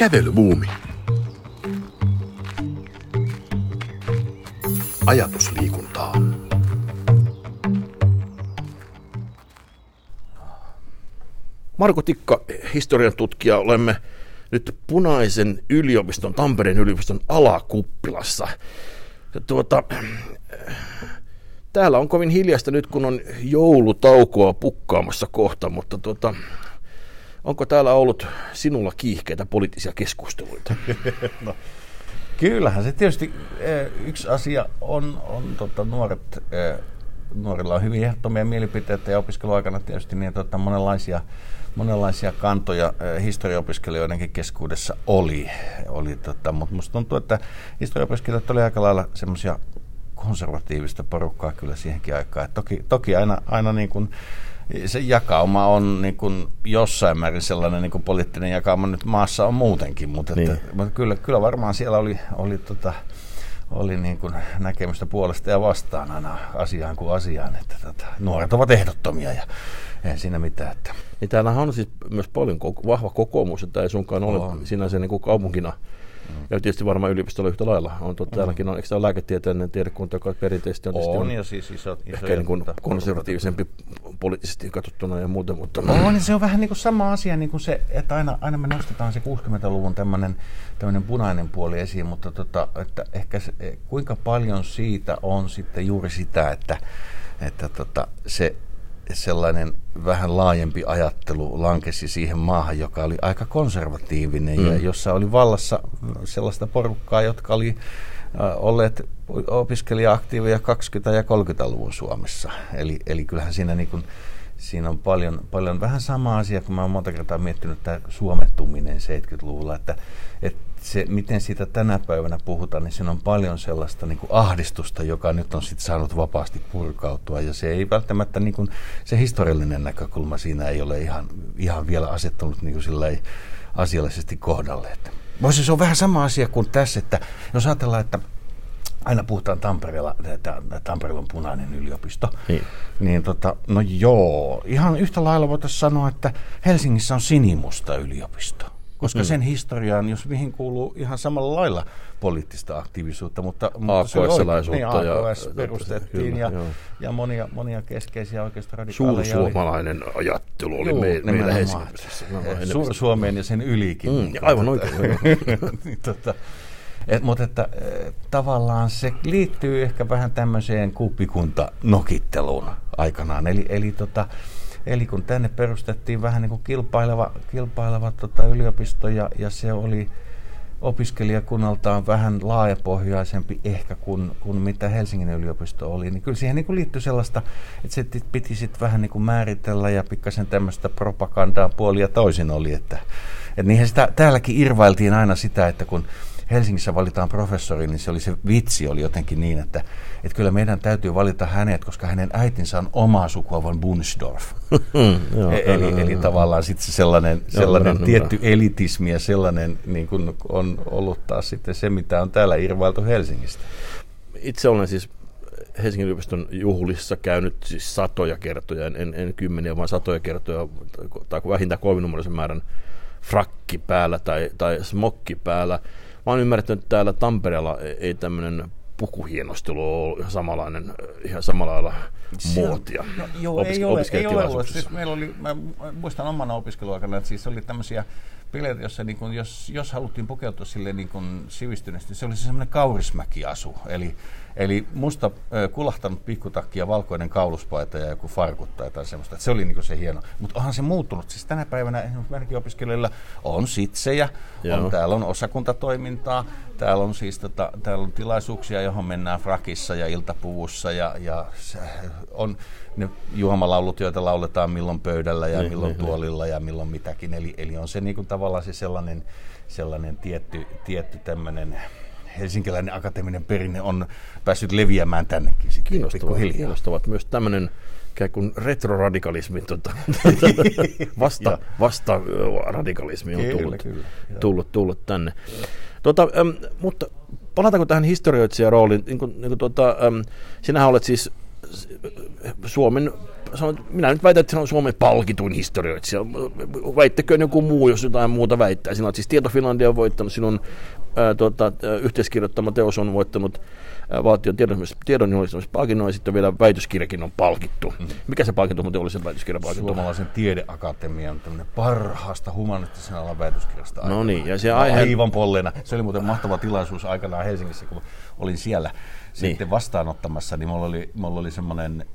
Kävelybuumi. Ajatusliikuntaa. Marko Tikka, historian tutkija, olemme nyt Punaisen yliopiston, Tampereen yliopiston alakuppilassa. Tuota, täällä on kovin hiljasta nyt, kun on joulutaukoa pukkaamassa kohta, mutta tuota, onko täällä ollut sinulla kiihkeitä poliittisia keskusteluita? no, kyllähän se tietysti yksi asia on, on tota, nuoret, nuorilla on hyvin ehdottomia mielipiteitä ja opiskeluaikana tietysti niin tota, monenlaisia monenlaisia kantoja historiaopiskelijoidenkin keskuudessa oli, oli tota, mutta musta tuntuu, että historiaopiskelijat oli aika lailla semmoisia konservatiivista porukkaa kyllä siihenkin aikaan. Et toki, toki aina, aina niin kuin, se jakauma on niin kuin jossain määrin sellainen niin kuin poliittinen jakauma nyt maassa on muutenkin, mutta, niin. että, mutta kyllä, kyllä varmaan siellä oli, oli, tota, oli niin kuin näkemystä puolesta ja vastaan aina asiaan kuin asiaan, että tota, nuoret ovat ehdottomia ja ei siinä mitään. Että. Niin täällähän on siis myös paljon vahva kokoomus, että ei sunkaan ole on. sinänsä niin kuin kaupunkina ja tietysti varmaan yliopistolla yhtä lailla. On totta, mm. täälläkin on, eikö tämä lääketieteellinen tiedekunta, joka perinteisesti on, on, on ja siis iso, iso ehkä niin kuin konservatiivisempi poliittisesti katsottuna ja muuten. Mutta... On, niin se on vähän niin kuin sama asia, niin kuin se, että aina, aina me nostetaan se 60-luvun tämmöinen, tämmöinen punainen puoli esiin, mutta tota, että ehkä se, kuinka paljon siitä on sitten juuri sitä, että, että tota, se sellainen vähän laajempi ajattelu lankesi siihen maahan, joka oli aika konservatiivinen mm. ja jossa oli vallassa sellaista porukkaa, jotka oli äh, olleet opiskelija-aktiiveja 20- ja 30-luvun Suomessa. Eli, eli kyllähän siinä, niin kuin, siinä on paljon, paljon vähän sama asia, kun mä oon monta kertaa miettinyt tämä suomettuminen 70-luvulla, että, että se, miten siitä tänä päivänä puhutaan, niin siinä on paljon sellaista niin kuin ahdistusta, joka nyt on sitten saanut vapaasti purkautua. Ja se ei välttämättä, niin kuin, se historiallinen näkökulma siinä ei ole ihan, ihan vielä asettunut niin kuin asiallisesti kohdalle. Että. Voisi se on vähän sama asia kuin tässä, että jos ajatellaan, että aina puhutaan Tampereella, että Tampereella on punainen yliopisto, niin, niin tota, no joo, ihan yhtä lailla voitaisiin sanoa, että Helsingissä on sinimusta yliopisto koska mm. sen historiaan, jos mihin kuuluu ihan samalla lailla poliittista aktiivisuutta, mutta, mutta AKS-laisuutta. Niin, AKS ja, perustettiin kyllä, ja, ja monia, monia keskeisiä oikeastaan radikaaleja. Suursuomalainen oli, ajattelu oli Juu, me, meillä Helsingissä. Suur-Suomeen ja sen ylikin. Mm, aivan oikein. niin, tota, et, mutta että, e, tavallaan se liittyy ehkä vähän tämmöiseen kuppikunta nokitteluun aikanaan. Eli, eli tota, Eli kun tänne perustettiin vähän niin kuin kilpaileva, kilpaileva tota yliopisto ja, ja se oli opiskelijakunnaltaan vähän laajapohjaisempi ehkä kuin, kuin mitä Helsingin yliopisto oli, niin kyllä siihen niin kuin liittyi sellaista, että se piti sitten vähän niin kuin määritellä ja pikkasen tämmöistä propagandaa puolia toisin oli, että, että niinhän sitä, täälläkin irvailtiin aina sitä, että kun Helsingissä valitaan professori, niin se oli se vitsi oli jotenkin niin, että, että kyllä meidän täytyy valita hänet, koska hänen äitinsä on oma sukua von Bunsdorf. joo, e- eli, eli joo. tavallaan sitten se sellainen, sellainen joo, tietty joo. elitismi ja sellainen niin kuin on ollut taas sitten se, mitä on täällä irvailtu Helsingistä. Itse olen siis Helsingin yliopiston juhlissa käynyt siis satoja kertoja, en, en kymmeniä, vaan satoja kertoja, tai vähintään kolminumeroisen määrän frakki päällä tai, tai smokki päällä. Mä oon ymmärtänyt, että täällä Tampereella ei tämmöinen pukuhienostelu ole ihan samanlainen, ihan samalla lailla muotia. No, joo, Opis- ei ole, ei ole ollut. Siis meillä oli, mä muistan omana opiskeluaikana, että siis oli tämmöisiä bileitä, jossa niin kun, jos, jos haluttiin pukeutua sille niin kun sivistyneesti, se oli semmoinen kaurismäkiasu. Eli Eli musta äh, kulahtanut pikkutakki ja valkoinen kauluspaita ja joku farkut tai jotain semmoista. Että se oli niinku se hieno. Mutta onhan se muuttunut. Siis tänä päivänä esimerkiksi opiskelijoilla on sitsejä, on, täällä on osakuntatoimintaa, täällä on siis tota, täällä on tilaisuuksia, johon mennään frakissa ja iltapuvussa ja, ja on ne juomalaulut, joita lauletaan milloin pöydällä ja niin, milloin niin, niin. tuolilla niin. ja milloin mitäkin. Eli, eli on se niinku tavallaan se sellainen, sellainen tietty, tietty tämmöinen helsinkiläinen akateeminen perinne on päässyt leviämään tännekin sitten kiinnostavat, kiinnostavat myös tämmöinen ikään kuin retroradikalismi, tuota, vasta, vasta radikalismi on tullut, kyllä, tullut, tullut tänne. Tuota, äm, mutta palataanko tähän historioitsijan rooliin? Niin kuin, niin kuin, tuota, äm, sinähän olet siis Suomen, minä nyt väitän, että se on Suomen palkituin historioitsija. Väittäköön joku muu, jos jotain muuta väittää. Sinä siis Tieto Finlandia voittanut, sinun ää, tuota, yhteiskirjoittama teos on voittanut valtion tiedonjuhlistamispalkinnon ja sitten vielä väitöskirjakin on palkittu. Mm. Mikä se palkinto muuten oli se väitöskirja palkinto? Suomalaisen tiedeakatemian parhaasta humanistisen alan väitöskirjasta. No niin, ja se aihe... Aivan pollena. Se oli muuten mahtava tilaisuus aikanaan Helsingissä, kun olin siellä niin. sitten vastaanottamassa, niin mulla oli, mulla oli semmoinen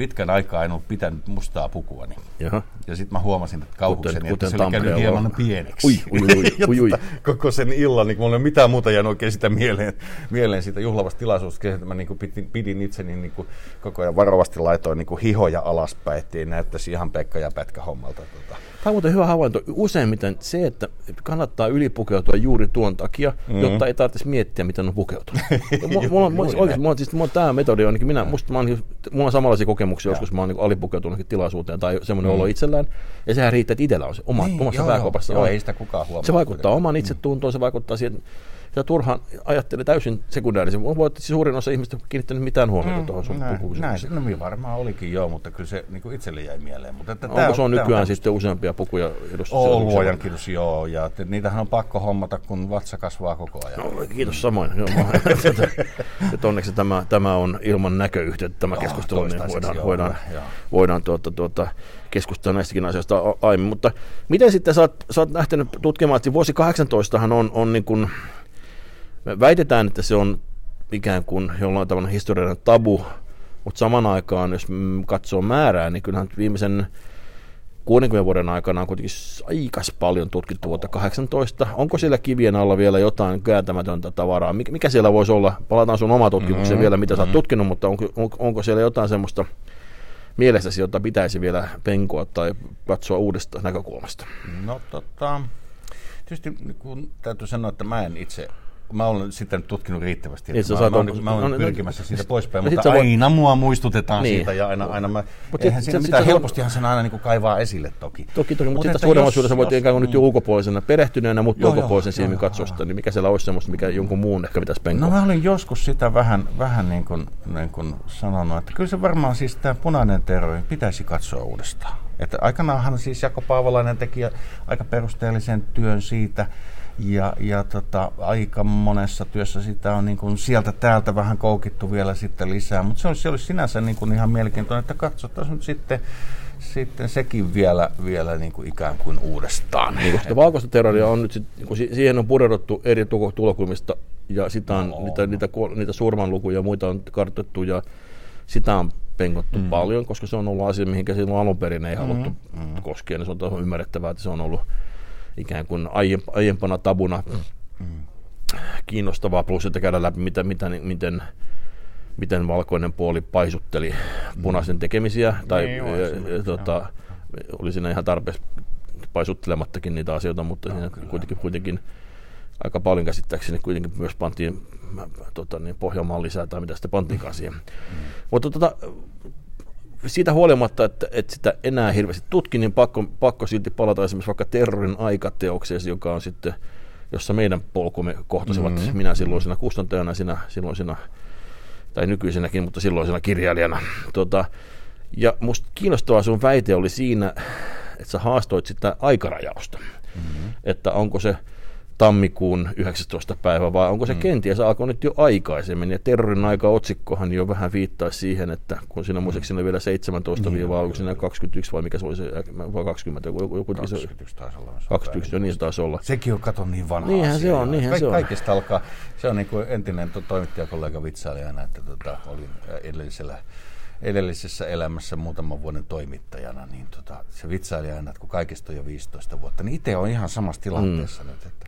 pitkän aikaa en ollut pitänyt mustaa pukua. Jaha. Ja sitten mä huomasin, että kauhukseni, kuten, että se oli käynyt hieman pieneksi. Ui, ui, ui, ui, ui. koko sen illan, niin mulla ei ole mitään muuta jäänyt oikein sitä mieleen, mieleen siitä juhlavasta tilaisuudesta, että mä niin pidin, pidin itseni niin kuin koko ajan varovasti laitoin niin kuin hihoja alaspäin, ettei näyttäisi ihan Pekka ja Pätkä hommalta. Tuota. Tämä on muuten hyvä havainto. Useimmiten se, että kannattaa ylipukeutua juuri tuon takia, mm. jotta ei tarvitsisi miettiä, miten on pukeutunut. mulla, mulla, mulla, oikeasti, mulla, siis, mulla tämä metodi on, minä, musta, mä on, mulla on samanlaisia kokemuksia, ja. joskus mä oon niin alipukeutunut tilaisuuteen tai semmoinen mm. olo itsellään, ja sehän riittää, että itsellä on se oma, niin, omassa pääkopassa. Joo, ei sitä kukaan huomaa. Se vaikuttaa oman itsetuntoon, se vaikuttaa siihen, ja turhaan ajattelee täysin sekundäärisen. Voi että suurin osa ihmistä kiinnittänyt mitään huomiota mm, tuohon sun näin, näin, no niin varmaan olikin joo, mutta kyllä se niin kuin itselle jäi mieleen. Mutta että Onko se on nykyään on sitten useampia pukuja edustus? On luojan kiitos, joo. Ja että niitähän on pakko hommata, kun vatsa kasvaa koko ajan. No, kiitos samoin. Joo, että onneksi tämä, tämä on ilman näköyhteyttä tämä joo, keskustelu, niin voidaan, joo, voidaan, joo. voidaan tuota, tuota, keskustella näistäkin asioista aiemmin. Mutta miten sitten sä oot, sä oot lähtenyt tutkimaan, että vuosi 18 on, on niin kuin, me väitetään, että se on ikään kuin jollain tavalla historiallinen tabu, mutta saman aikaan, jos katsoo määrää, niin kyllähän viimeisen 60 vuoden aikana on kuitenkin aika paljon tutkittu vuotta 18. Onko siellä kivien alla vielä jotain kääntämätöntä tavaraa? Mikä siellä voisi olla? Palataan sun oma tutkimukseen mm-hmm. vielä, mitä sä oot mm-hmm. tutkinut, mutta onko, on, onko siellä jotain semmoista mielessäsi, jota pitäisi vielä penkoa tai katsoa uudesta näkökulmasta? No tota, tietysti kun täytyy sanoa, että mä en itse mä olen sitten tutkinut riittävästi. Niin, mä, mä, on, mä olen pyrkimässä siitä poispäin, no, mutta aina voit... mua muistutetaan niin. siitä ja aina, aina mä, Mut eihän siinä mitään, helpostihan sen aina niin kuin kaivaa esille toki. Toki, toki mutta sitten suuremmallisuudessa voit ikään kuin nyt jo ulkopuolisena perehtyneenä, mutta joo, ulkopuolisen silmin katsosta, niin mikä siellä olisi semmoista, mikä jonkun muun ehkä pitäisi penkoa? No mä olin joskus sitä vähän, vähän niin, kuin, niin kuin sanonut, että kyllä se varmaan siis tämä punainen terrori pitäisi katsoa uudestaan. Että aikanaanhan siis Jako Paavolainen teki aika perusteellisen työn siitä, ja, ja tota, aika monessa työssä sitä on niin kuin sieltä täältä vähän koukittu vielä sitten lisää, mutta se olisi, se olisi sinänsä niin kuin ihan mielenkiintoinen, että katsotaan nyt sitten sitten sekin vielä, vielä niin kuin ikään kuin uudestaan. Niin, koska valkoista terroria on nyt, sit, niin kuin siihen on pureuduttu eri tulokulmista ja sitä on, no, niitä, niitä, niitä surmanlukuja ja muita on kartoittu ja sitä on penkottu mm. paljon, koska se on ollut asia, mihinkä silloin alun perin ei haluttu mm. mm. koskea, niin se on ymmärrettävää, että se on ollut ikään kuin aiempana tabuna mm. kiinnostavaa, plus että käydä läpi, mitä, mitä, miten, miten valkoinen puoli paisutteli punaisen tekemisiä, tai niin, e, tota, oli siinä ihan tarpeeksi paisuttelemattakin niitä asioita, mutta no, siinä kuitenkin, kuitenkin aika paljon käsittääkseni kuitenkin myös pantiin tota, niin Pohjanmaan lisää tai mitä sitten pantiinkaan siihen. Mm. Mutta tota, siitä huolimatta, että, että sitä enää hirveästi tutki, niin pakko, pakko silti palata esimerkiksi vaikka terrorin aikateokseen, joka on sitten, jossa meidän polkumme kohtasivat mm-hmm. minä silloisena kustantajana, sinä silloisena, tai nykyisenäkin, mutta silloisena kirjailijana. Tota, ja musta kiinnostavaa sun väite oli siinä, että sä haastoit sitä aikarajausta. Mm-hmm. Että onko se tammikuun 19. päivä, vai onko se mm. kenties alkoi nyt jo aikaisemmin? Ja terrorin aika otsikkohan jo vähän viittaisi siihen, että kun siinä muistaakseni siinä vielä 17 niin, vai onko siinä 21 vai mikä se oli se, vai 20? Joku, joku, 21 taisi olla. 21, jo niin se taisi olla. Sekin on kato niin vanha Niinhän asia. se on, niinhän Kaik, se on. Kaikista alkaa, se on niin kuin entinen to, toimittajakollega vitsailijana, että tota, olin edellisellä edellisessä elämässä muutaman vuoden toimittajana, niin tota, se vitsaili aina, että kun kaikista on jo 15 vuotta, niin itse on ihan samassa tilanteessa mm. nyt, että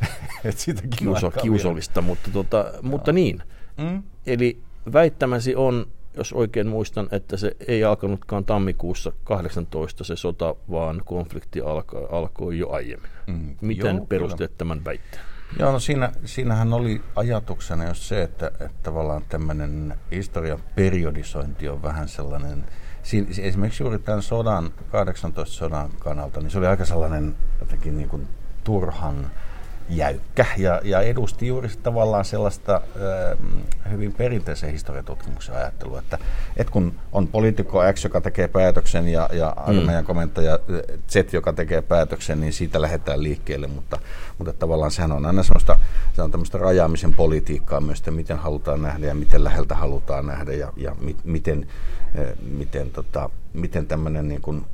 Et sitäkin Kiuso, kiusollista, mutta, tota, mutta niin. Mm? Eli väittämäsi on, jos oikein muistan, että se ei alkanutkaan tammikuussa 18 se sota, vaan konflikti alkoi, alkoi jo aiemmin. Mm. Miten Joo, perusteet kyllä. tämän väitteen? Joo, no siinä, siinähän oli ajatuksena jos se, että, että tavallaan tämmöinen historian periodisointi on vähän sellainen, siinä, esimerkiksi juuri tämän sodan, 18 sodan kannalta, niin se oli aika sellainen jotenkin niin kuin turhan jäykkä ja, ja edusti juuri tavallaan sellaista äh, hyvin perinteisen historiatutkimuksen ajattelua, että, että kun on poliitikko X, joka tekee päätöksen ja, ja armeijan mm. komentaja Z, joka tekee päätöksen, niin siitä lähdetään liikkeelle, mutta, mutta tavallaan sehän on aina semmoista, se on tämmöistä rajaamisen politiikkaa myös, että miten halutaan nähdä ja miten läheltä halutaan nähdä ja, ja mi, miten, äh, miten, tota, miten tämmöinen niin kuin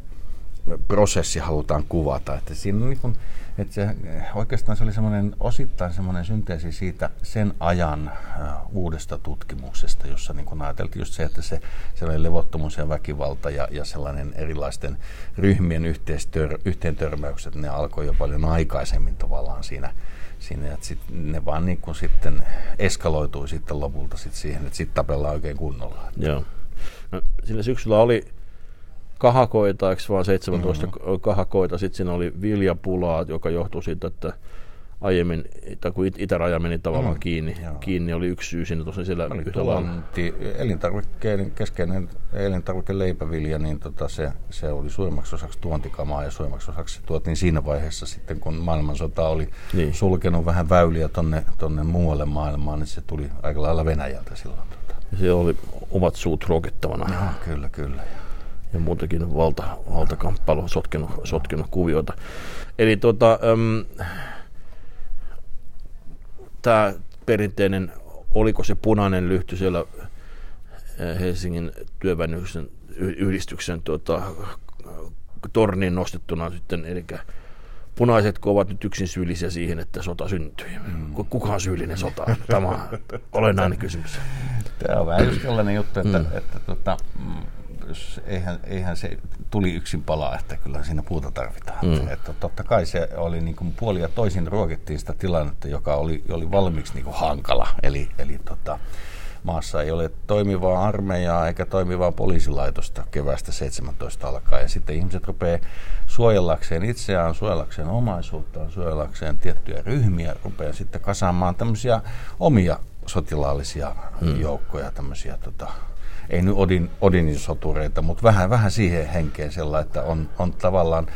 prosessi halutaan kuvata. Että siinä on niin kuin, että se, oikeastaan se oli semmoinen, osittain semmoinen synteesi siitä sen ajan äh, uudesta tutkimuksesta, jossa niin kun ajateltiin just se, että se sellainen levottomuus ja väkivalta ja, ja sellainen erilaisten ryhmien yhteistör, yhteentörmäykset, ne alkoi jo paljon aikaisemmin tavallaan siinä, siinä että sit ne vaan niin kuin sitten eskaloitui sitten lopulta sit siihen, että sitten tapellaan oikein kunnolla. Joo. No, siinä syksyllä oli kahakoita, eikö vaan 17 mm-hmm. kahakoita, sitten siinä oli viljapulaa, joka johtui siitä, että aiemmin, tai kun itäraja meni tavallaan mm, kiinni, joo. kiinni, oli yksi syy siinä tosiaan siellä oli tuonti, elintarvikkeiden keskeinen elintarvike leipävilja, niin tota se, se oli suurimmaksi osaksi tuontikamaa ja suurimmaksi osaksi se tuotiin siinä vaiheessa sitten, kun maailmansota oli niin. sulkenut vähän väyliä tonne, tonne muualle maailmaan, niin se tuli aika lailla Venäjältä silloin. Tota. Se oli omat suut ruokittavana. Joo, kyllä, kyllä ja muutenkin valta, valtakamppailu sotkenut, sotkenut kuvioita. Eli tota, tämä perinteinen, oliko se punainen lyhty siellä Helsingin työväennyksen yhdistyksen tuota, torniin nostettuna sitten, eli punaiset ovat nyt yksin syyllisiä siihen, että sota syntyi. Mm. Kuka on syyllinen sotaan? Tämä on olennainen kysymys. Tämä on vähän just sellainen juttu, että, mm. että, että tota, jos eihän, eihän se tuli yksin palaa, että kyllä siinä puuta tarvitaan. Mm. Että totta kai se oli niin kuin puoli ja toisin ruokittiin sitä tilannetta, joka oli, oli valmiiksi niin kuin hankala. Eli, eli tota, maassa ei ole toimivaa armeijaa eikä toimivaa poliisilaitosta kevästä 17 alkaen. Ja sitten ihmiset rupeaa suojellakseen itseään, suojellakseen omaisuuttaan, suojellakseen tiettyjä ryhmiä, rupeaa sitten kasaamaan tämmöisiä omia sotilaallisia mm. joukkoja, tämmöisiä tota, ei nyt Odin, Odinin sotureita, mutta vähän, vähän siihen henkeen sellainen, että on, on tavallaan,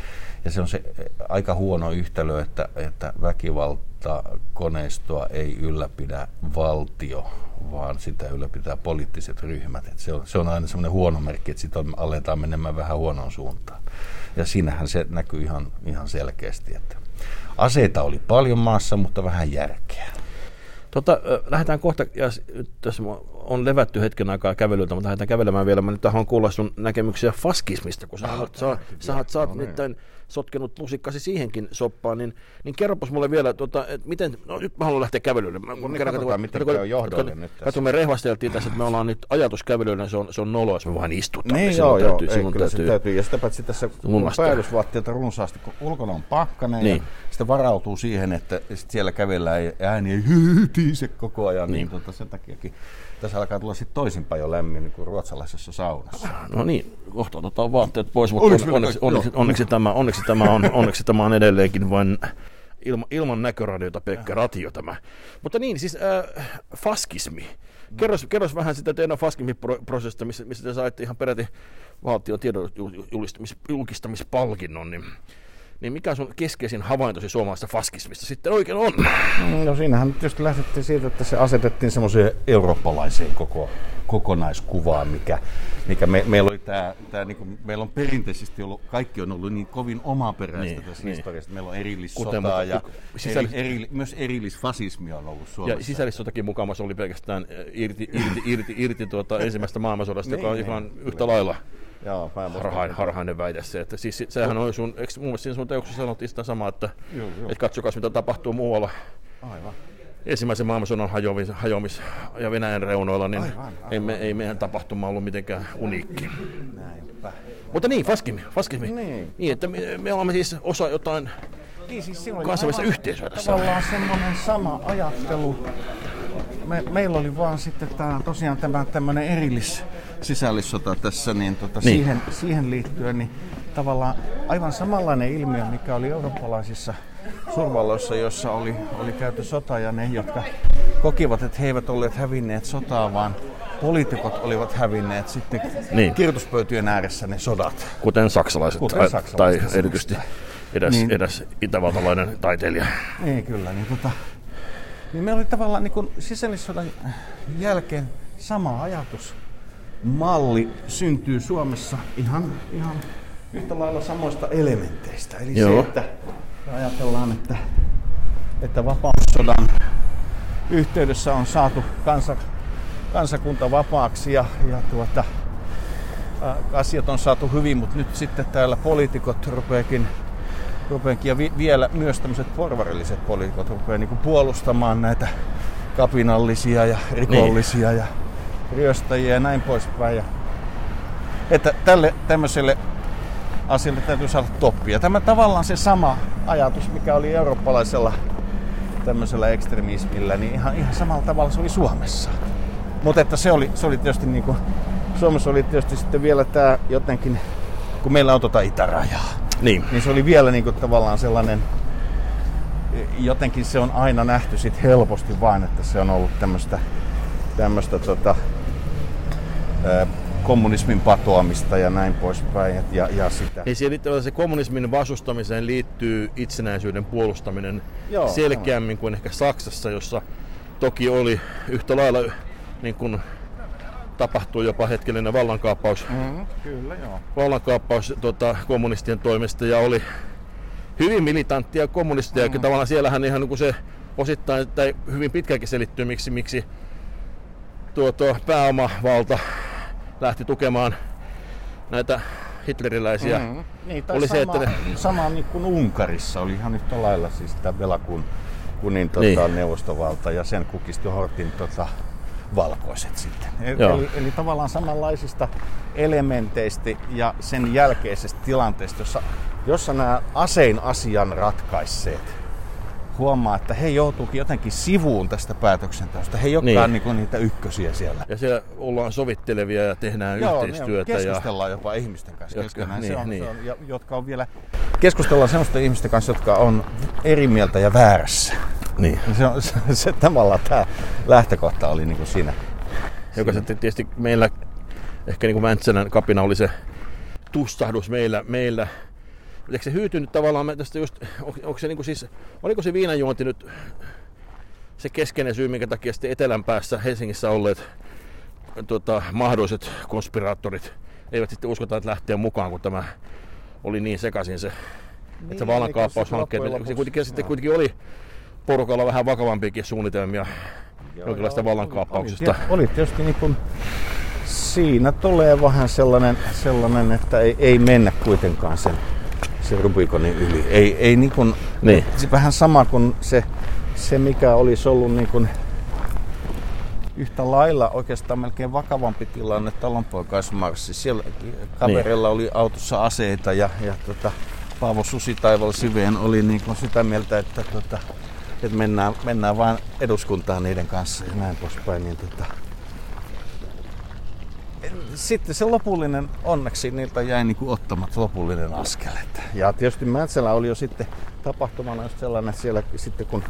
ja se on se aika huono yhtälö, että, että väkivalta koneistoa ei ylläpidä valtio, vaan sitä ylläpitää poliittiset ryhmät. Et se, on, se on aina semmoinen huono merkki, että sitten aletaan menemään vähän huonoon suuntaan. Ja siinähän se näkyy ihan, ihan selkeästi, että aseita oli paljon maassa, mutta vähän järkeä. Tota, lähdetään kohta, ja tässä on levätty hetken aikaa kävelyltä, mutta lähdetään kävelemään vielä. Mä nyt haluan kuulla sun näkemyksiä faskismista, kun sä, no, sä, sä, sä oot no, nyt tämän sotkenut lusikkasi siihenkin soppaan, niin, niin kerropas mulle vielä, tota, että miten, no nyt mä haluan lähteä kävelylle. Mä, kun kerran, katsotaan, miten käy johdolle nyt tässä. Katso, me rehvasteltiin tässä, että me ollaan nyt ajatuskävelyllä, se on, se on nolo, jos me vaan istutaan. Niin, joo, joo, täytyy, ei, kyllä täytyy, se täytyy. Ja sitä paitsi tässä päällysvaatteita runsaasti, kun ulkona on pakkanen niin. ja sitten varautuu siihen, että sit siellä kävellään ja ääni ei tiise koko ajan, niin, niin tota, sen takiakin tässä alkaa tulla sitten toisinpäin jo lämmin niin kuin ruotsalaisessa saunassa. No niin, kohta otetaan vaatteet pois, mutta onneksi, onneksi, onneksi, onneksi, tämä, onneksi, tämä on, onneksi tämä on edelleenkin vain ilma, ilman näköradiota Pekka Ratio tämä. Mutta niin, siis äh, faskismi. Kerros, kerros vähän sitä teidän faskismiprosessista, missä, missä te saitte ihan peräti valtion tiedon julkistamispalkinnon, niin niin mikä sun keskeisin havaintosi suomalaisesta faskismista sitten oikein on? No siinähän tietysti lähdettiin siitä, että se asetettiin semmoiseen eurooppalaiseen koko, kokonaiskuvaan, mikä, mikä me, meillä oli tämä, tämä niin kuin, meillä on perinteisesti ollut, kaikki on ollut niin kovin omaperäistä niin, tässä niin. historiassa. Meillä on erillissotaa ja sisällis... eri, eri, myös erillisfasismi on ollut Suomessa. Ja sisällissotakin mukamassa oli pelkästään irti, irti, irti, irti tuota ensimmäistä maailmansodasta, niin, joka on ihan niin, yhtä lailla Joo, harhain, harhainen väite se, että siis sehän on sun, eikö mun mielestä sun teoksessa sanottiin sitä samaa, että, joo, joo. että katsokaa mitä tapahtuu muualla. Aivan. Ensimmäisen maailmansodan hajoamis, hajoamis ja Venäjän reunoilla, niin aivan, aivan. Ei, me, ei meidän tapahtuma ollut mitenkään uniikki. Näinpä. Mutta niin, faskimi, faskimi. Niin. niin että me, me olemme siis osa jotain niin, siis kansainvälistä yhteisöä tässä. Tavallaan semmoinen sama ajattelu. Me, meillä oli vaan sitten tämä, tosiaan tämä tämmöinen erillis, sisällissota tässä, niin, tota, niin. Siihen, siihen liittyen niin tavallaan aivan samanlainen ilmiö, mikä oli eurooppalaisissa suurvalloissa, jossa oli, oli käyty sota ja ne, jotka kokivat, että he eivät olleet hävinneet sotaa, vaan poliitikot olivat hävinneet sitten niin. kirjoituspöytien ääressä ne sodat. Kuten saksalaiset, Kuten saksalaiset tai, tai erityisesti edes, Niin. edes itävaltalainen taiteilija. Niin kyllä, niin, tota, niin meillä oli tavallaan niin kuin sisällissodan jälkeen sama ajatus. Malli syntyy Suomessa ihan, ihan yhtä lailla samoista elementeistä. Eli Joo. se, että ajatellaan, että, että vapaussodan yhteydessä on saatu kansa, kansakunta vapaaksi ja, ja tuota, asiat on saatu hyvin, mutta nyt sitten täällä poliitikot rupeakin rupeakin, ja vi- vielä myös tämmöiset porvarilliset poliitikot rupeaa niinku puolustamaan näitä kapinallisia ja rikollisia ja ryöstäjiä ja näin poispäin. Ja, että tälle tämmöiselle asialle täytyy saada toppia. Tämä tavallaan se sama ajatus, mikä oli eurooppalaisella tämmöisellä ekstremismillä, niin ihan, ihan samalla tavalla se oli Suomessa. Mutta että se oli, se oli tietysti niin kuin, Suomessa oli tietysti sitten vielä tämä jotenkin, kun meillä on tota itärajaa, Niin. niin se oli vielä niin kuin tavallaan sellainen, jotenkin se on aina nähty sit helposti vain, että se on ollut tämmöistä tämmöistä tota, kommunismin patoamista ja näin poispäin. Ja, ja sitä. Niin siihen se kommunismin vastustamiseen liittyy itsenäisyyden puolustaminen Joo, selkeämmin kuin ehkä Saksassa, jossa toki oli yhtä lailla niin kuin tapahtui jopa hetkellinen vallankaappaus, Mm, kyllä, joo. vallankaappaus tota, kommunistien toimesta ja oli hyvin militanttia kommunisteja. Mm. Tavallaan siellähän ihan niin kuin se osittain tai hyvin pitkälläkin selittyy, miksi, miksi tuo, tuo pääomavalta lähti tukemaan näitä hitleriläisiä. Mm, niin, Oli sama, se, että ne- sama niin kuin Unkarissa oli ihan yhtä lailla siis tämä Belakun kunin tota, Niin. niin. neuvostovalta ja sen kukisti Hortin tota, valkoiset sitten. E- Joo. Eli, eli tavallaan samanlaisista elementeistä ja sen jälkeisestä tilanteesta, jossa, jossa nämä asein asian ratkaisseet huomaa, että he joutuukin jotenkin sivuun tästä päätöksenteosta. He ei olekaan Niin. niin. niitä ykkösiä siellä. Ja siellä ollaan sovittelevia ja tehdään Joo, yhteistyötä. ja, keskustellaan jopa ihmisten kanssa Jotka- niin, se on, niin. Se on, ja, jotka on vielä... Keskustellaan sellaisten ihmisten kanssa, jotka on eri mieltä ja väärässä. Niin. Se, on, se, se tavallaan tämä lähtökohta oli niin kuin siinä. Joka sitten tietysti meillä, ehkä niin kuin Mäntsälän kapina oli se tustahdus meillä, meillä. Eikö se hyytynyt tavallaan? Mä tästä just, on- onko se niin kuin siis, oliko se viinanjuonti nyt se keskeinen syy, minkä takia sitten etelän päässä Helsingissä olleet tota, mahdolliset konspiraattorit eivät sitten uskota, että lähteä mukaan, kun tämä oli niin sekaisin se, niin, että se vallankaappaushankkeet, se kuitenkin, sitten kuitenkin oli porukalla vähän vakavampiakin suunnitelmia jonkinlaista vallankaappauksesta. Oli, oli tietysti niin kuin, siinä tulee vähän sellainen, sellainen että ei, ei mennä kuitenkaan sen, sen Rubikonin yli. Ei, ei niin kuin, Niin. se vähän sama kuin se, se mikä olisi ollut niin kuin yhtä lailla oikeastaan melkein vakavampi tilanne talonpoikaismarssi. Siellä kaverilla oli autossa aseita ja, ja tota, Paavo Susi Taival Siveen oli niin kuin sitä mieltä, että, tota, että mennään, mennään vain eduskuntaan niiden kanssa ja näin poispäin. Niin, tota, sitten se lopullinen, onneksi niiltä jäi niin kuin ottamat lopullinen askel. Että- Ja tietysti Mäntsälä oli jo sitten tapahtumana just sellainen, että siellä sitten kun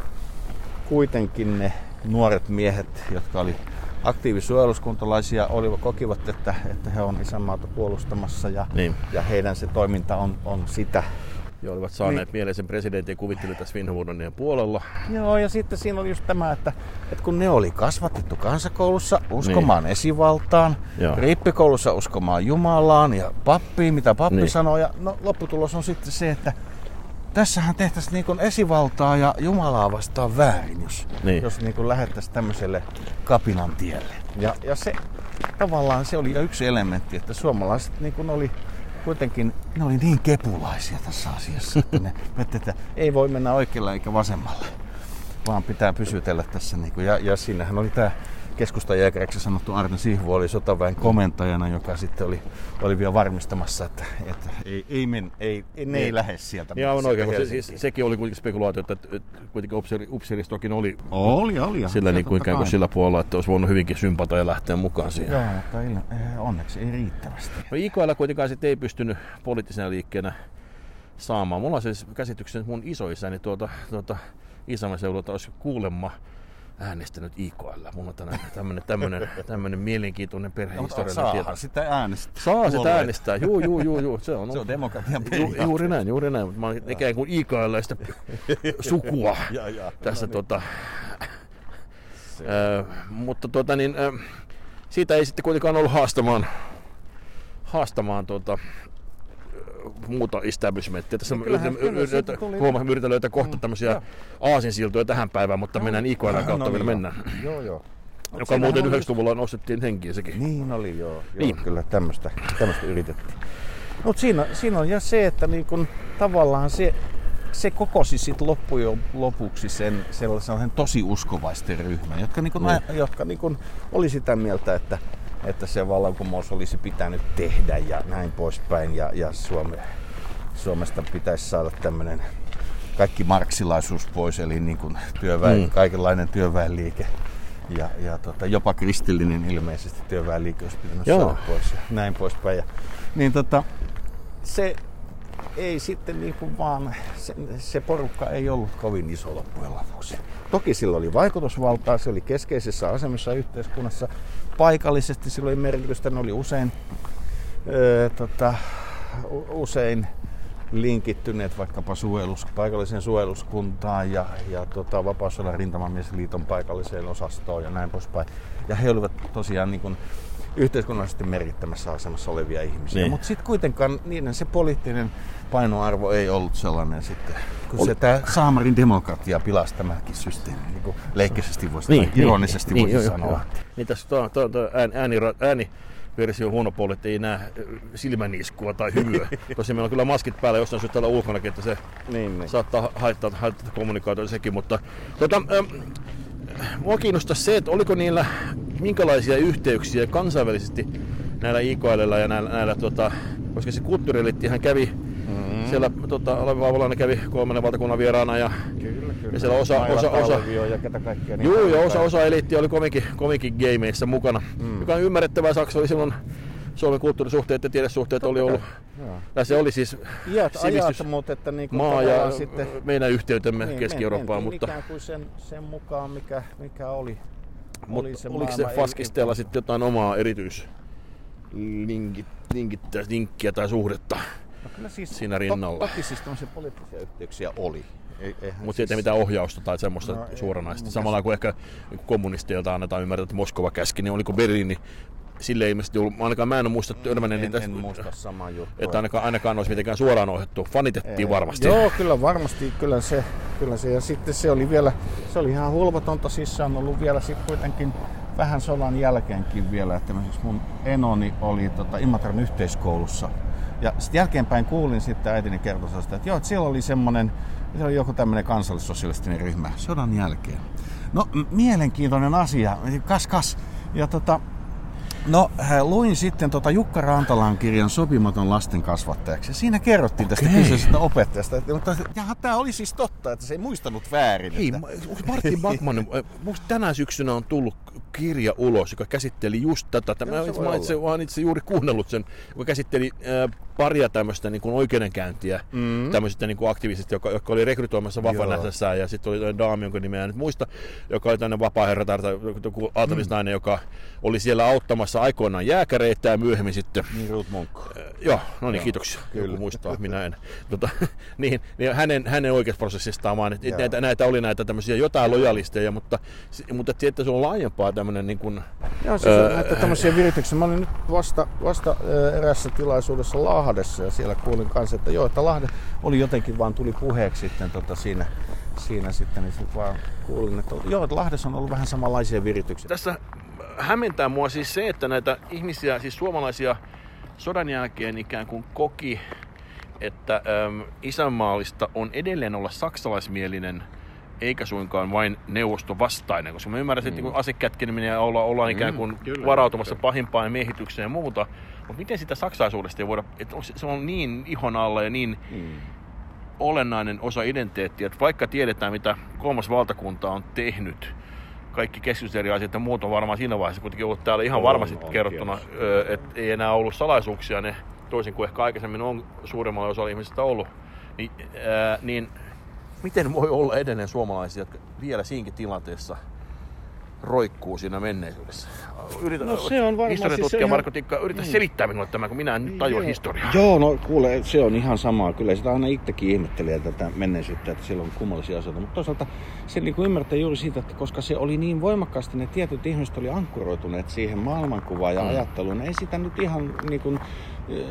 kuitenkin ne nuoret miehet, jotka oli aktiivisuojeluskuntalaisia, olivat, kokivat, että, että he on isänmaata puolustamassa ja, Niin. ja heidän se toiminta on, on sitä. Ja olivat saaneet niin. mieleisen presidentin ja kuvittelivat tässä Svinhuvudonien puolella. Joo, ja sitten siinä oli just tämä, että, että kun ne oli kasvatettu kansakoulussa uskomaan niin. esivaltaan, Joo. rippikoulussa uskomaan Jumalaan ja pappiin, mitä pappi Niin. niin. sanoo, ja no, lopputulos on sitten se, että tässähän tehtäisiin niin kuin esivaltaa ja Jumalaa vastaan väärin, jos, Niin. jos niin kuin lähettäisiin tämmöiselle kapinan tielle. Ja, ja se tavallaan se oli yksi elementti, että suomalaiset niin kuin oli kuitenkin, ne oli niin kepulaisia tässä asiassa, että ne että, ei voi mennä oikealle eikä vasemmalle, vaan pitää pysytellä tässä. Niin kuin, ja, ja siinähän oli tämä keskustajääkäräksi sanottu Arne Sihvo oli sotaväen komentajana, joka sitten oli, oli vielä varmistamassa, että, että ei, ei, men, ei, ei, ne ei Niin. lähde sieltä. Niin aivan oikein, se, sekin oli kuitenkin spekulaatio, että, että kuitenkin upseeri, upseeristokin oli Oli, oli. ja sillä niin kuin ikään kuin sillä puolella, että olisi voinut hyvinkin sympata ja lähteä mukaan siihen. Joo, mutta ei, eh, onneksi ei riittävästi. No IKL kuitenkaan sitten ei pystynyt poliittisena liikkeenä saamaan. Mulla on siis käsityksen, että mun isoisäni tuota, tuota Isämäseudulta olisi kuulemma äänestänyt IKL. Mulla on tämmöinen, tämmöinen, tämmöinen mielenkiintoinen perhehistoriallinen no, tieto. sitä äänestää. Saa sitä äänestää, juu, juu, juu, juu. Se on, se on demokratian ju, juuri näin, juuri näin. Mä oon ikään kuin IKL-stä sukua Ja, ja. tässä No niin. tota, ö, mutta tota niin, ö, siitä ei sitten kuitenkaan ollut haastamaan, haastamaan tuota, muuta establishmenttia. Tässä No kyllähän- yritetään, kyllä yritetään, tuli- yritetään löytää kohta Mm, tämmöisiä joo. aasinsiltoja tähän päivään, mutta mennään IKL kautta No vielä niin, mennään. Joo, joo. Mut Joka muuten oli- 90-luvulla nostettiin henkiin sekin. Niin oli joo, joo Niin. kyllä tämmöistä, tämmöistä yritettiin. Mutta siinä, siinä on ja se, että niin kun, tavallaan se, se kokosi sit loppujen lopuksi sen sellaisen tosi uskovaisten ryhmän, jotka, niin kun, Niin. jotka niin kun, oli sitä mieltä, että, että se vallankumous olisi pitänyt tehdä ja näin poispäin. Ja, ja Suome, Suomesta pitäisi saada tämmöinen kaikki marksilaisuus pois, eli niin kuin työväen, Mm. kaikenlainen työväenliike. Ja, ja tota, jopa kristillinen ilmeisesti työväenliike olisi pitänyt Joo. saada pois ja näin poispäin. Ja, niin tota, se ei sitten niin kuin vaan, se, se porukka ei ollut kovin iso loppujen lopuksi. Toki sillä oli vaikutusvaltaa, se oli keskeisessä asemassa yhteiskunnassa. Paikallisesti sillä oli merkitystä, ne oli usein, öö, tota, usein linkittyneet vaikkapa suojelus, paikalliseen suojeluskuntaan ja, ja tota, Vapaussodan rintamamiesliiton paikalliseen osastoon ja näin poispäin. Ja he olivat tosiaan niin kuin yhteiskunnallisesti merkittämässä asemassa olevia ihmisiä. Niin. Mutta sitten kuitenkaan niiden se poliittinen painoarvo ei ollut sellainen sitten, kun se tämä Saamarin demokratia pilasi tämäkin systeemi, niin kuin leikkisesti voisi niin, ironisesti niin, voisi joo, joo, sanoa. joo. Niin tässä tuo, tuo, tuo ääni, ääni, ääni versio huono puoli, että ei näe silmäniskua tai hymyä. Tosin meillä on kyllä maskit päällä jossain syystä täällä ulkonakin, että se Niin, niin. saattaa haittaa, haittaa kommunikaatiota sekin, mutta tota, ähm, mua kiinnostaa se, että oliko niillä minkälaisia yhteyksiä kansainvälisesti näillä IKL ja näillä, näillä tota, koska se kulttuurielittihän kävi mm-hmm. siellä, tota, Olavi Vaavolainen kävi kolmannen valtakunnan vieraana ja Kyllä, kyllä. Ja siellä osa- Maila osa- osa- ja ketä kaikkea. niin Joo, ja osa, osa eliitti oli kovinkin, kovinkin gameissa mukana, mm. joka on ymmärrettävää. Saksa oli silloin Suomen kulttuurisuhteet ja tiedesuhteet oli ollut, Joo. ja se oli siis Iät, sivistys, ajat, mutta että niin maa ja sitten meidän yhteytemme niin, Keski-Eurooppaan, mutta, ikään kuin sen, sen mukaan, mikä, mikä oli. mutta oli se oliko se Faskisteella sitten jotain omaa erityis linkit, linkittä, linkkiä tai suhdetta, No kyllä siis, siinä rinnalla. Toki siis tämmöisiä poliittisia yhteyksiä oli. Ei, mutta siis, siitä ei mitään ohjausta tai semmoista No, ei, suoranaista. mikäs- Samalla kuin ehkä niin kommunisteilta annetaan ymmärtää, että Moskova käski, niin oliko Berliini sille ei ilmeisesti ollut, ainakaan mä en ole muista törmänneeni en, tästä, en muista samaa juttua. että ainakaan, ainakaan olisi mitenkään suoraan ohjattu. Fanitettiin Ei. varmasti. Joo, kyllä varmasti, kyllä se, kyllä se. Ja sitten se oli vielä, se oli ihan hulvatonta, siis se on ollut vielä sitten kuitenkin vähän sodan jälkeenkin vielä, että esimerkiksi mun enoni oli tota, Imatran yhteiskoulussa. Ja sitten jälkeenpäin kuulin sitten äitini kertoa sitä, että joo, että siellä oli semmoinen, se oli joku tämmöinen kansallissosialistinen ryhmä sodan jälkeen. No, mielenkiintoinen asia, kas kas. Ja tota, No, luin sitten tota Jukka Rantalan kirjan Sopimaton lasten kasvattajaksi. Siinä kerrottiin tästä Okei. kyseisestä opettajasta. Että, mutta jaha, tämä oli siis totta, että se ei muistanut väärin. Hei, että, Martin Backman, tänä syksynä on tullut kirja ulos, joka käsitteli just tätä. Tämä, Joo, se mä, voi mä itse, mä oon itse juuri kuunnellut sen, joka käsitteli äh, paria tämmöistä niin kuin oikeudenkäyntiä mm. tämmöisistä niin kuin aktivisista, jotka, jotka oli rekrytoimassa vapaan Joo. ja sitten oli daami, jonka nimeä en nyt muista, joka oli tämmöinen vapaa-herra tai joku aatelisnainen, mm. joka oli siellä auttamassa aikoinaan jääkäreitä ja myöhemmin sitten niin Ruth Munk. Äh, Joo, no niin, kiitoksia. kyllä. Joku muistaa, minä en. Tota, niin, niin hänen, hänen oikeusprosessistaan vaan, että näitä, näitä, oli näitä tämmöisiä jotain lojalisteja, mutta, mutta että se on laajempaa tämmöinen niin kuin, Joo, siis Öö, näitä tämmöisiä virityksiä. Mä olin nyt vasta, vasta erässä tilaisuudessa Lahdessa ja siellä kuulin kanssa, että joo, että Lahde oli jotenkin vaan tuli puheeksi sitten tota siinä, siinä sitten, niin sit vaan kuulin, että joo, että Lahdessa on ollut vähän samanlaisia virityksiä. tässä hämmentää mua siis se, että näitä ihmisiä, siis suomalaisia sodan jälkeen ikään kuin koki, että äm, isänmaallista on edelleen olla saksalaismielinen eikä suinkaan vain neuvostovastainen, koska mä ymmärrän, että mm. asekätkeneminen ja olla, ollaan ikään kuin Mm, kyllä, varautumassa kyllä. pahimpaan miehitykseen ja muuta, mutta miten sitä saksalaisuudesta ei voida, että se- on niin ihon alla ja niin Mm. olennainen osa identiteettiä, että vaikka tiedetään, mitä kolmas valtakunta on tehnyt, kaikki keskustelija asiat ja muut on varmaan siinä vaiheessa kuitenkin ollut täällä ihan On, varmasti on, kerrottuna, että ei enää ollut salaisuuksia ne, toisin kuin ehkä aikaisemmin on suuremmalla osalla ihmisistä ollut, niin, ää, niin miten voi olla edelleen suomalaisia, jotka vielä siinkin tilanteessa roikkuu siinä menneisyydessä. Yritä, No se on varmaan- historiatutkija siis ihan- Marko Tikka, yritä Niin. selittää minulle tämä, kun minä en nyt tajua Joo. historiaa. Joo, no kuule, se on ihan sama. Kyllä sitä aina itsekin ihmettelee tätä menneisyyttä, että siellä on kummallisia asioita. Mutta toisaalta se niin kuin ymmärtää juuri siitä, että koska se oli niin voimakkaasti, ne tietyt ihmiset oli ankkuroituneet siihen maailmankuvaan ja Mm. ajatteluun. Ei sitä nyt ihan niin kuin,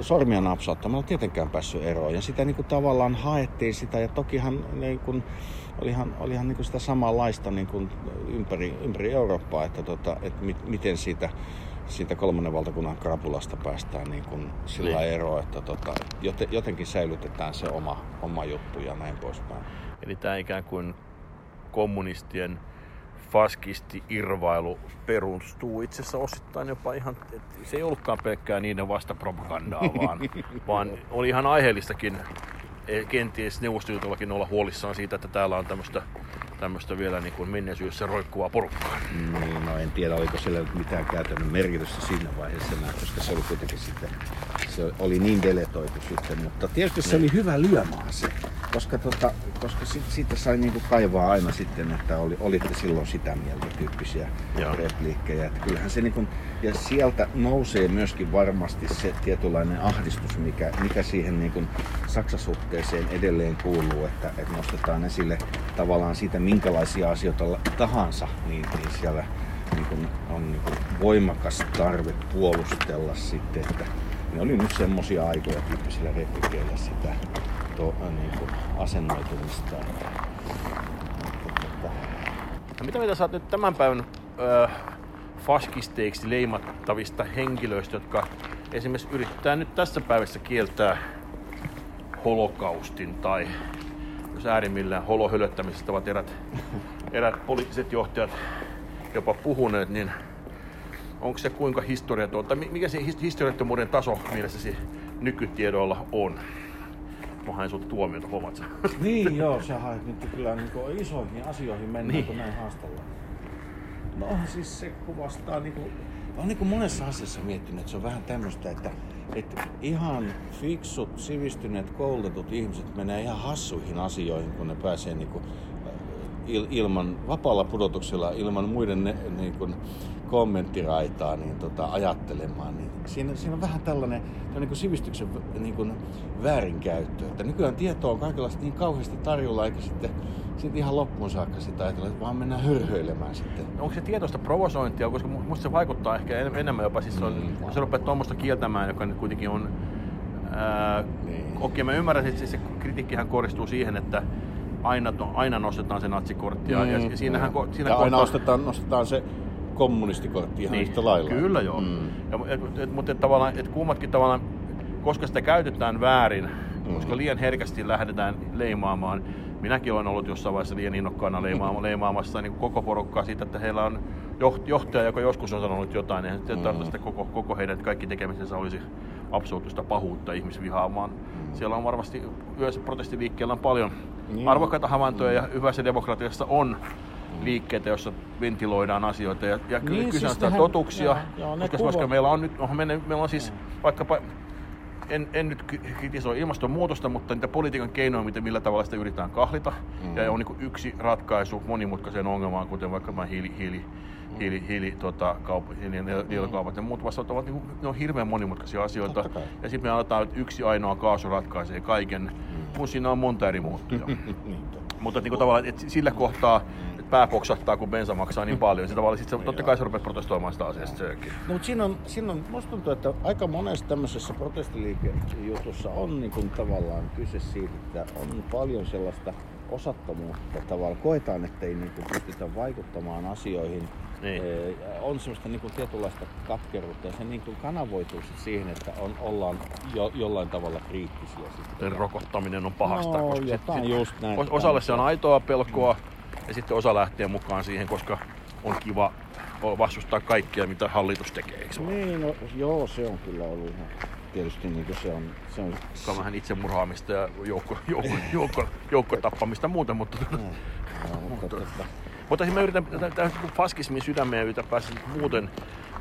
sormia napsauttamalla tietenkään päässyt eroon. Ja sitä niin kuin tavallaan haettiin sitä ja tokihan niin kuin, olihan, olihan niin kuin sitä samanlaista niin kuin ympäri, ympäri Eurooppaa, että, tota, että mit, miten siitä siitä kolmannen valtakunnan krapulasta päästään niin kuin sillä Niin. eroa, että tota, joten, jotenkin säilytetään se oma, oma juttu ja näin poispäin. Eli tämä ikään kuin kommunistien faskisti-irvailu perustuu itse asiassa osittain jopa ihan, että se ei ollutkaan pelkkää niiden vastapropagandaa, vaan, vaan oli ihan aiheellistakin eh, kenties neuvostoliitollakin olla huolissaan siitä, että täällä on tämmöistä, tämmöistä vielä niin kuin menneisyydessä roikkuvaa porukkaa. Niin, no en tiedä, oliko sillä mitään käytännön merkitystä siinä vaiheessa enää, koska se oli kuitenkin sitten, se oli niin deletoitu sitten, mutta tietysti se oli hyvä lyömaa se, koska, tota, koska sit, siitä sai niinku kaivaa aina sitten, että oli, olitte silloin sitä mieltä tyyppisiä Joo. repliikkejä, että kyllähän se niinku, ja sieltä nousee myöskin varmasti se tietynlainen ahdistus, mikä, mikä siihen niinku Saksa-suhteeseen edelleen kuuluu, että, että nostetaan esille tavallaan siitä, minkälaisia asioita tahansa, niin, niin siellä niin kuin, on niin kuin voimakas tarve puolustella sitten, että ne oli nyt semmoisia aikoja tyyppisillä replikeillä sitä to, niin kuin asennoitumista. No mitä mitä oot nyt tämän päivän ö, faskisteiksi leimattavista henkilöistä, jotka esimerkiksi yrittää nyt tässä päivässä kieltää holokaustin tai jos äärimmillään holohölöttämisestä ovat erät, erät poliittiset johtajat jopa puhuneet, niin onko se kuinka historiaton, tai mi- mikä se his- historiattomuuden taso mielessäsi nykytiedoilla on? Hain sulta tuomiota, huomaat sä? Niin joo, sä haet nyt kyllä niin kuin isoihin asioihin mennään, Niin. kun näin haastellaan. No siis se kuvastaa niin kuin, on niin kuin monessa asiassa miettinyt, että se on vähän tämmöistä, että, että ihan fiksut, sivistyneet, koulutetut ihmiset menee ihan hassuihin asioihin, kun ne pääsee niin kuin, il, ilman, vapaalla pudotuksella, ilman muiden ne, niin kuin, kommenttiraitaa niin tota, ajattelemaan. Niin siinä, siinä on vähän tällainen, tällainen niin kuin sivistyksen niin kuin väärinkäyttö. Että nykyään tietoa on kaikenlaista niin kauheasti tarjolla, eikä sitten, sitten ihan loppuun saakka sitä ajatella, että vaan mennään hörhöilemään sitten. onko se tietoista provosointia, koska mu- musta se vaikuttaa ehkä en- enemmän jopa, siis on, Mm. jos rupeat tuommoista kieltämään, joka nyt kuitenkin on, ää, Niin. okei mä ymmärrän, että se, se kritiikkihän kohdistuu siihen, että aina, aina nostetaan se natsikortti, ja, ja, ja siinähän, ko- siinä Mm. ja aina nostetaan, nostetaan se kommunistikortti ihan yhtä lailla. Niin, Kyllä joo. Mm. Ja, et, et, mutta et, tavallaan, et kummatkin tavallaan, koska sitä käytetään väärin, Mm. koska liian herkästi lähdetään leimaamaan. Minäkin olen ollut jossain vaiheessa liian innokkaana leimaama, leimaamassa niin koko porukkaa siitä, että heillä on joht- johtaja, joka joskus on sanonut jotain, niin sitten Mm. mm. koko, koko heidän kaikki tekemisensä olisi absoluuttista pahuutta ihmisvihaamaan. Siellä on varmasti yhdessä protestiliikkeellä on paljon Niin. arvokkaita havaintoja ja hyvässä demokratiassa on liikkeitä, joissa ventiloidaan asioita ja, ja Niin, niin, siis totuuksia, joo, joo, ne koska, kuvat- koska meillä on nyt, onhan meillä, meillä on siis vaikkapa, en, en nyt kritisoi ilmastonmuutosta, mutta niitä politiikan keinoja, miten, millä tavalla sitä yritetään kahlita. Mm. Ja on niin yksi ratkaisu monimutkaiseen ongelmaan, kuten vaikka tämä hiili, hiili, hiili, hiili tota, kaup, hiili, hiilikaupat ja muut vastaavat ovat niin kuin, ne on hirveän monimutkaisia asioita. Ja sitten me aletaan, että yksi ainoa kaasu ratkaisee kaiken, kun siinä on monta eri niin, totta. Mutta niin kuin tavallaan, että sillä kohtaa että pää poksahtaa, kun bensa maksaa niin paljon. Sitä tavallaan, sit se, totta kai sä rupeat protestoimaan sitä asiasta sekin. No, mutta siinä on, siinä on, musta tuntuu, että aika monessa tämmöisessä protestiliikejutussa on niin kuin tavallaan kyse siitä, että on paljon sellaista osattomuutta tavallaan. Koetaan, että ei niin kuin pystytä vaikuttamaan asioihin. Niin. Ee, on semmoista niin kuin tietynlaista katkeruutta ja se niin kuin kanavoituu sit siihen, että on, ollaan jo, jollain tavalla kriittisiä. Sitten. Rokottaminen on pahasta. No, koska jotain sit- just näin. os- Osalle se on aitoa pelkoa ja sitten osa lähtee mukaan siihen, koska on kiva vastustaa kaikkea, mitä hallitus tekee. Eikö? Niin, no, joo, se on kyllä ollut ihan, tietysti niin se on, se on Se on vähän itsemurhaamista ja joukko, joukko, joukko, joukkotappamista muuten, mutta, Joo, mutta, tota, mutta siis mä yritän tämän faskismin sydämeen yritän päästä muuten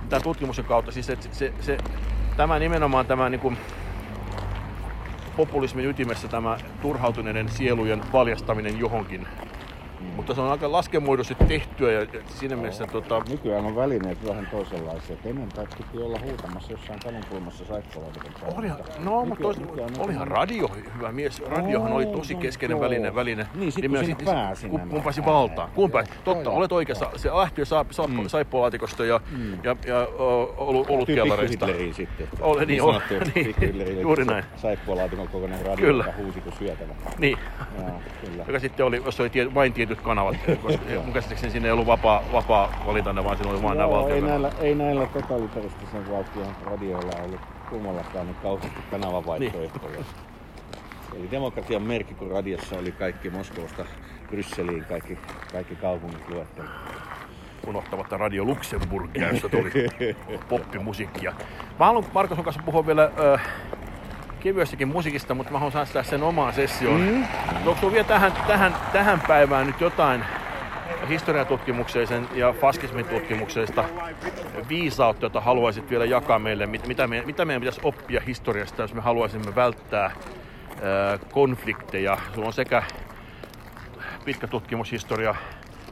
tämän tutkimuksen kautta, siis että se, se, tämä nimenomaan tämä niin kuin, populismin ytimessä tämä turhautuneiden sielujen valjastaminen johonkin. Mutta se on aika laskemuodosti tehtyä ja siinä mielessä... Tota... Nykyään on välineet vähän toisenlaisia. Ennen piti olla huutamassa jossain talon kulmassa saippolautikon Olihan, no, mutta tois, olihan radio hyvä mies. Radiohan oli tosi keskeinen väline. väline. Niin, sit kun sinne pääsi kun, kun pääsi valtaan. Kun pääsi. Totta, olet oikeassa. Se lähti jo mm. saippolaatikosta ja, mm. ja, ja olutkellareista. sitten. Ole, niin, on, niin, juuri näin. Saippualaatikon kokoinen radio, kyllä. huusi kuin syötävä. Niin. Ja, kyllä. Joka sitten oli, jos oli vain tietyt kanavat, koska mun käsittääkseni siinä ei ollut vapaa, vapaa valintanne, vaan siinä oli vain nämä valtion ei näillä, ei näillä totalitaristisen valtion radioilla ollut kummallakaan niin kauheasti kanavavaihtoehtoja. Niin. Eli demokratian merkki, kun radiossa oli kaikki Moskovasta Brysseliin, kaikki, kaikki kaupungit luetteli. Unohtamatta Radio Luxemburg, jossa tuli poppimusiikkia. Mä haluan Markus kanssa puhua vielä äh, kevyessäkin musiikista, mutta mä haluan säästää sen omaan sessioon. Mm. Onko sulla vielä tähän, tähän, tähän päivään nyt jotain historiatutkimukseen ja faskismin tutkimuksesta viisautta, jota haluaisit vielä jakaa meille? Mitä, me, mitä meidän pitäisi oppia historiasta, jos me haluaisimme välttää ää, konflikteja? Sulla on sekä pitkä tutkimushistoria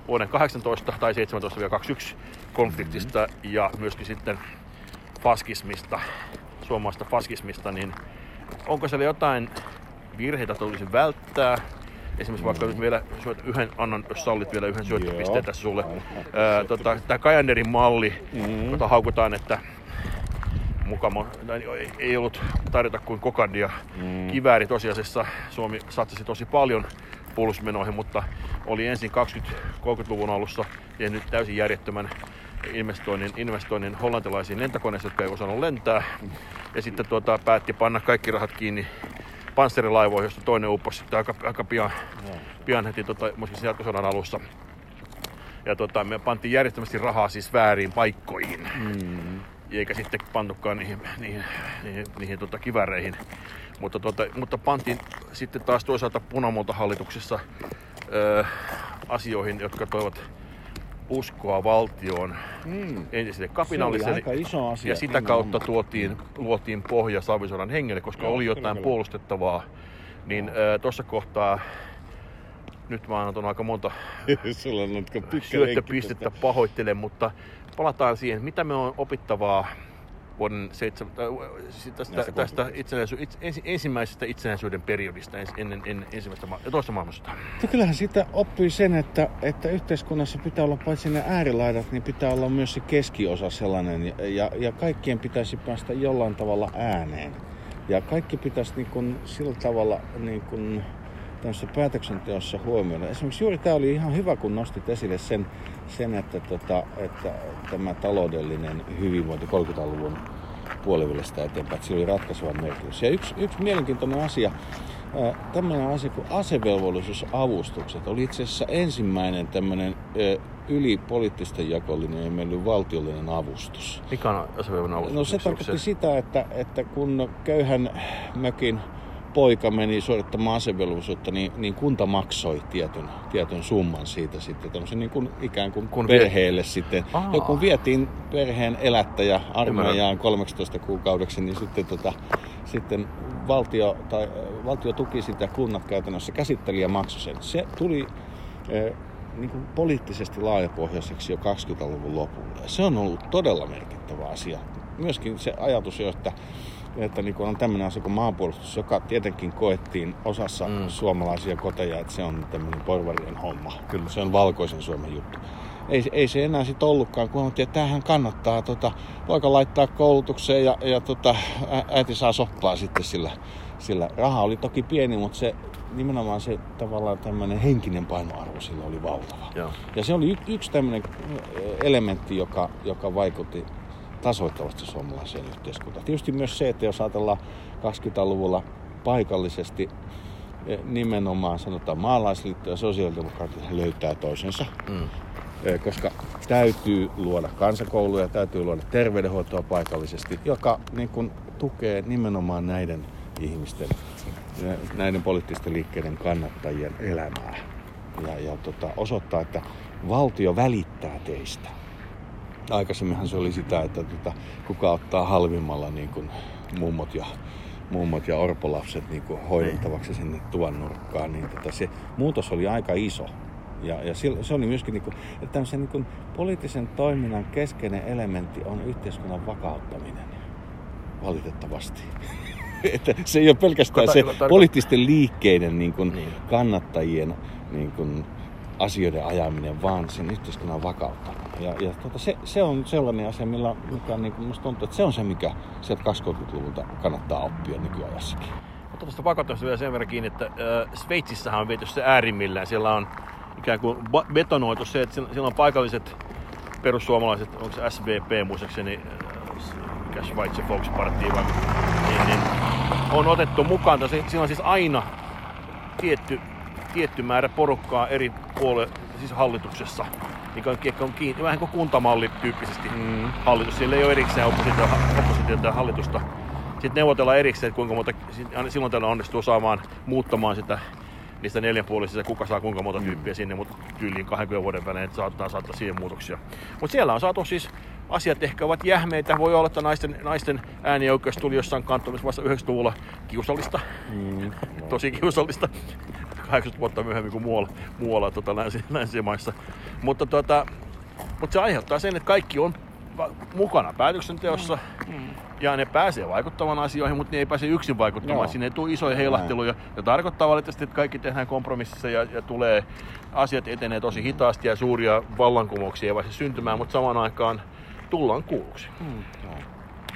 vuoden 18 tai 17-21 konfliktista ja myöskin sitten faskismista, suomalaista faskismista, niin onko siellä jotain virheitä tulisi välttää? Esimerkiksi vaikka nyt vielä yhden, annan, jos sallit vielä yhden syöttöpisteen tässä sulle. Ää, tota, Tämä Kajanderin malli, mm-hmm. jota haukutaan, että mukama, ei, ei ollut tarjota kuin kokandia. Mm. Kivääri tosiasiassa Suomi satsasi tosi paljon puolustusmenoihin, mutta oli ensin 20-30-luvun alussa tehnyt täysin järjettömän investoinnin, investoinnin hollantilaisiin lentokoneisiin, jotka ei osannut lentää. Ja sitten tuota, päätti panna kaikki rahat kiinni panssarilaivoihin, josta toinen upposi sitten aika, aika pian, pian heti tota, muistaakseni jatkosodan alussa. Ja tota, me pantiin järjestelmästi rahaa siis väärin paikkoihin. Mm. Eikä sitten pantukaan niihin, niihin, niihin, niihin tota, kiväreihin. Mutta, tota, mutta pantiin sitten taas toisaalta punamultahallituksessa öö, asioihin, jotka toivat uskoa valtioon mm. entiselle kapinalliselle. iso asia. Ja sitä kautta tuotiin, luotiin pohja Savisodan hengelle, koska Joo, oli jotain kyllä. puolustettavaa. Niin äh, tuossa kohtaa nyt mä annan aika monta syöttöpistettä pahoittelen, mutta palataan siihen, mitä me on opittavaa vuoden 7, äh, tästä, tästä itsenäisy, itse, ensimmäisestä itsenäisyyden periodista ennen, ennen ensimmäistä ma- toista maailmansotaa? No kyllähän sitä oppii sen, että, että yhteiskunnassa pitää olla paitsi ne äärilaidat, niin pitää olla myös se keskiosa sellainen ja, ja, ja kaikkien pitäisi päästä jollain tavalla ääneen. Ja kaikki pitäisi niin kuin, sillä tavalla niin kuin, tämmöisessä päätöksenteossa huomioida. Esimerkiksi juuri tämä oli ihan hyvä, kun nostit esille sen, sen että, tota, että tämä taloudellinen hyvinvointi 30-luvun puolivälistä eteenpäin, että sillä oli ratkaiseva merkitys. Ja yksi, yksi mielenkiintoinen asia, tämmöinen asia kuin asevelvollisuusavustukset oli itse asiassa ensimmäinen tämmöinen yli poliittisten jakollinen ja meillä valtiollinen avustus. Mikä on asevelvollisuuden avustus? No se tarkoitti sitä, että, että kun köyhän mökin poika meni suorittamaan asevelvollisuutta, niin, niin kunta maksoi tietyn, tietyn summan siitä sitten tämmöisen niin kuin, ikään kuin kun perheelle vie... sitten. Aa. Ja kun vietiin perheen elättäjä armeijaan 13 kuukaudeksi, niin sitten, tota, sitten valtio, tai, valtio tuki sitä, kunnat käytännössä käsitteli ja maksoi sen. Se tuli eh, niin kuin poliittisesti laajapohjaiseksi jo 20-luvun lopulla. Se on ollut todella merkittävä asia. Myöskin se ajatus jo, että että niin on tämmöinen asia kuin maanpuolustus, joka tietenkin koettiin osassa mm. suomalaisia koteja, että se on tämmöinen porvarien homma. Kyllä. Se on valkoisen Suomen juttu. Ei, ei se enää sitten ollutkaan, kun että tämähän kannattaa tota, poika laittaa koulutukseen ja, ja tota, äiti saa soppaa sitten sillä, sillä. Raha oli toki pieni, mutta se nimenomaan se tavallaan tämmöinen henkinen painoarvo sillä oli valtava. Joo. Ja se oli y- yksi tämmöinen elementti, joka, joka vaikutti tasoittavasti suomalaiseen yhteiskuntaan. Tietysti myös se, että jos ajatellaan 20-luvulla paikallisesti eh, nimenomaan sanotaan maalaisliitto ja sosiaalidemokraatit löytää toisensa. Mm. Eh, koska täytyy luoda kansakouluja, täytyy luoda terveydenhoitoa paikallisesti, joka niin kuin, tukee nimenomaan näiden ihmisten, eh, näiden poliittisten liikkeiden kannattajien elämää. Ja, ja tota, osoittaa, että valtio välittää teistä aikaisemminhan se oli sitä, että tota, kuka ottaa halvimmalla niin kuin mummot ja mummot ja orpolapset niin kuin hoidettavaksi sinne tuvan nurkkaan, niin tota, se muutos oli aika iso. Ja, ja se oli myöskin, niin kuin, että tämmöisen niin kuin, poliittisen toiminnan keskeinen elementti on yhteiskunnan vakauttaminen. Valitettavasti. että se ei ole pelkästään se poliittisten liikkeiden niin kuin, niin. kannattajien niin kuin, asioiden ajaminen, vaan sen yhteiskunnan vakauttaminen. Ja, ja tuota, se, se, on sellainen asia, millä, mikä niin musta tuntuu, että se on se, mikä sieltä 20-luvulta kannattaa oppia nykyajassakin. Mutta tuosta vakauttamisesta vielä sen verran kiinni, että äh, Sveitsissähän on viety se äärimmillään. Siellä on ikään kuin betonoitu se, että siellä on paikalliset perussuomalaiset, onko se SVP muistaakseni, mikä Schweizer Volksparti vai niin, niin, on otettu mukaan. Siinä on siis aina tietty, tietty määrä porukkaa eri puolue, siis hallituksessa, mikä on, on kiinni, vähän kuin kuntamalli tyyppisesti mm. hallitus. Siellä ei ole erikseen oppositiota, oppositiota hallitusta. Sitten neuvotellaan erikseen, että kuinka monta, silloin tällä onnistuu saamaan muuttamaan sitä niistä neljänpuolisista, kuka saa kuinka monta tyyppiä sinne, mutta tyyliin 20 vuoden välein, että saattaa saattaa siihen muutoksia. Mutta siellä on saatu siis asiat ehkä ovat jähmeitä. Voi olla, että naisten, naisten äänioikeus tuli jossain kantonissa vasta 90-luvulla kiusallista. Mm, Tosi kiusallista. 80 vuotta myöhemmin kuin muualla, muualla tota, länsi, länsimaissa. Mutta, tota, mutta se aiheuttaa sen, että kaikki on mukana päätöksenteossa. Mm. Mm ja ne pääsee vaikuttamaan asioihin, mutta ne ei pääse yksin vaikuttamaan. Joo. Sinne ei tule isoja heilahteluja. Ja tarkoittaa valitettavasti, että kaikki tehdään kompromississa ja, ja tulee, asiat etenee tosi hitaasti ja suuria vallankumouksia ei pääse syntymään, mutta samaan aikaan tullaan kuulluksi. Hmm.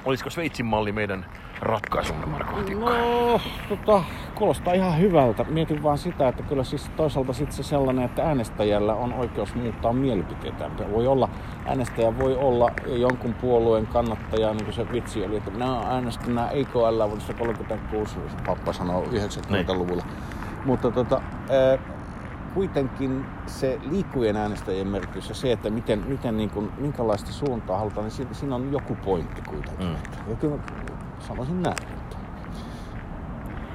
Olisiko Sveitsin malli meidän ratkaisumme, Marko No, tota, kuulostaa ihan hyvältä. Mietin vaan sitä, että kyllä siis toisaalta sitten se sellainen, että äänestäjällä on oikeus muuttaa mielipiteitä. Voi olla, äänestäjä voi olla jonkun puolueen kannattaja, niin kuin se vitsi oli, että minä äänestin nämä IKL vuodesta 36, pappa sanoo 90-luvulla. Niin. Mutta tota, kuitenkin se liikkujen äänestäjien merkitys ja se, että miten, miten niin kuin, minkälaista suuntaa halutaan, niin siinä, siinä on joku pointti kuitenkin. Mm. Ja kyllä sanoisin näin. Että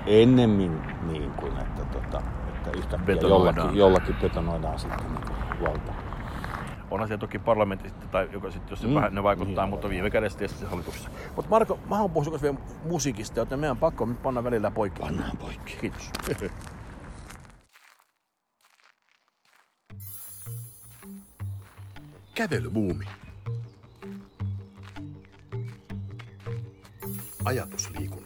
ennemmin niin kuin, että, tota, että yhtäkkiä jollakin, jollakin betonoidaan sitten niin valta. Onhan se toki parlamentti tai joka sitten, jos se mm. vähän ne vaikuttaa, niin, mutta viime kädessä tietysti hallituksessa. Mutta Marko, mä haluan puhua vielä musiikista, joten meidän pakko nyt panna välillä poikki. Pannaan poikki. Kiitos. Kävelybuumi. Ajatusliikunta.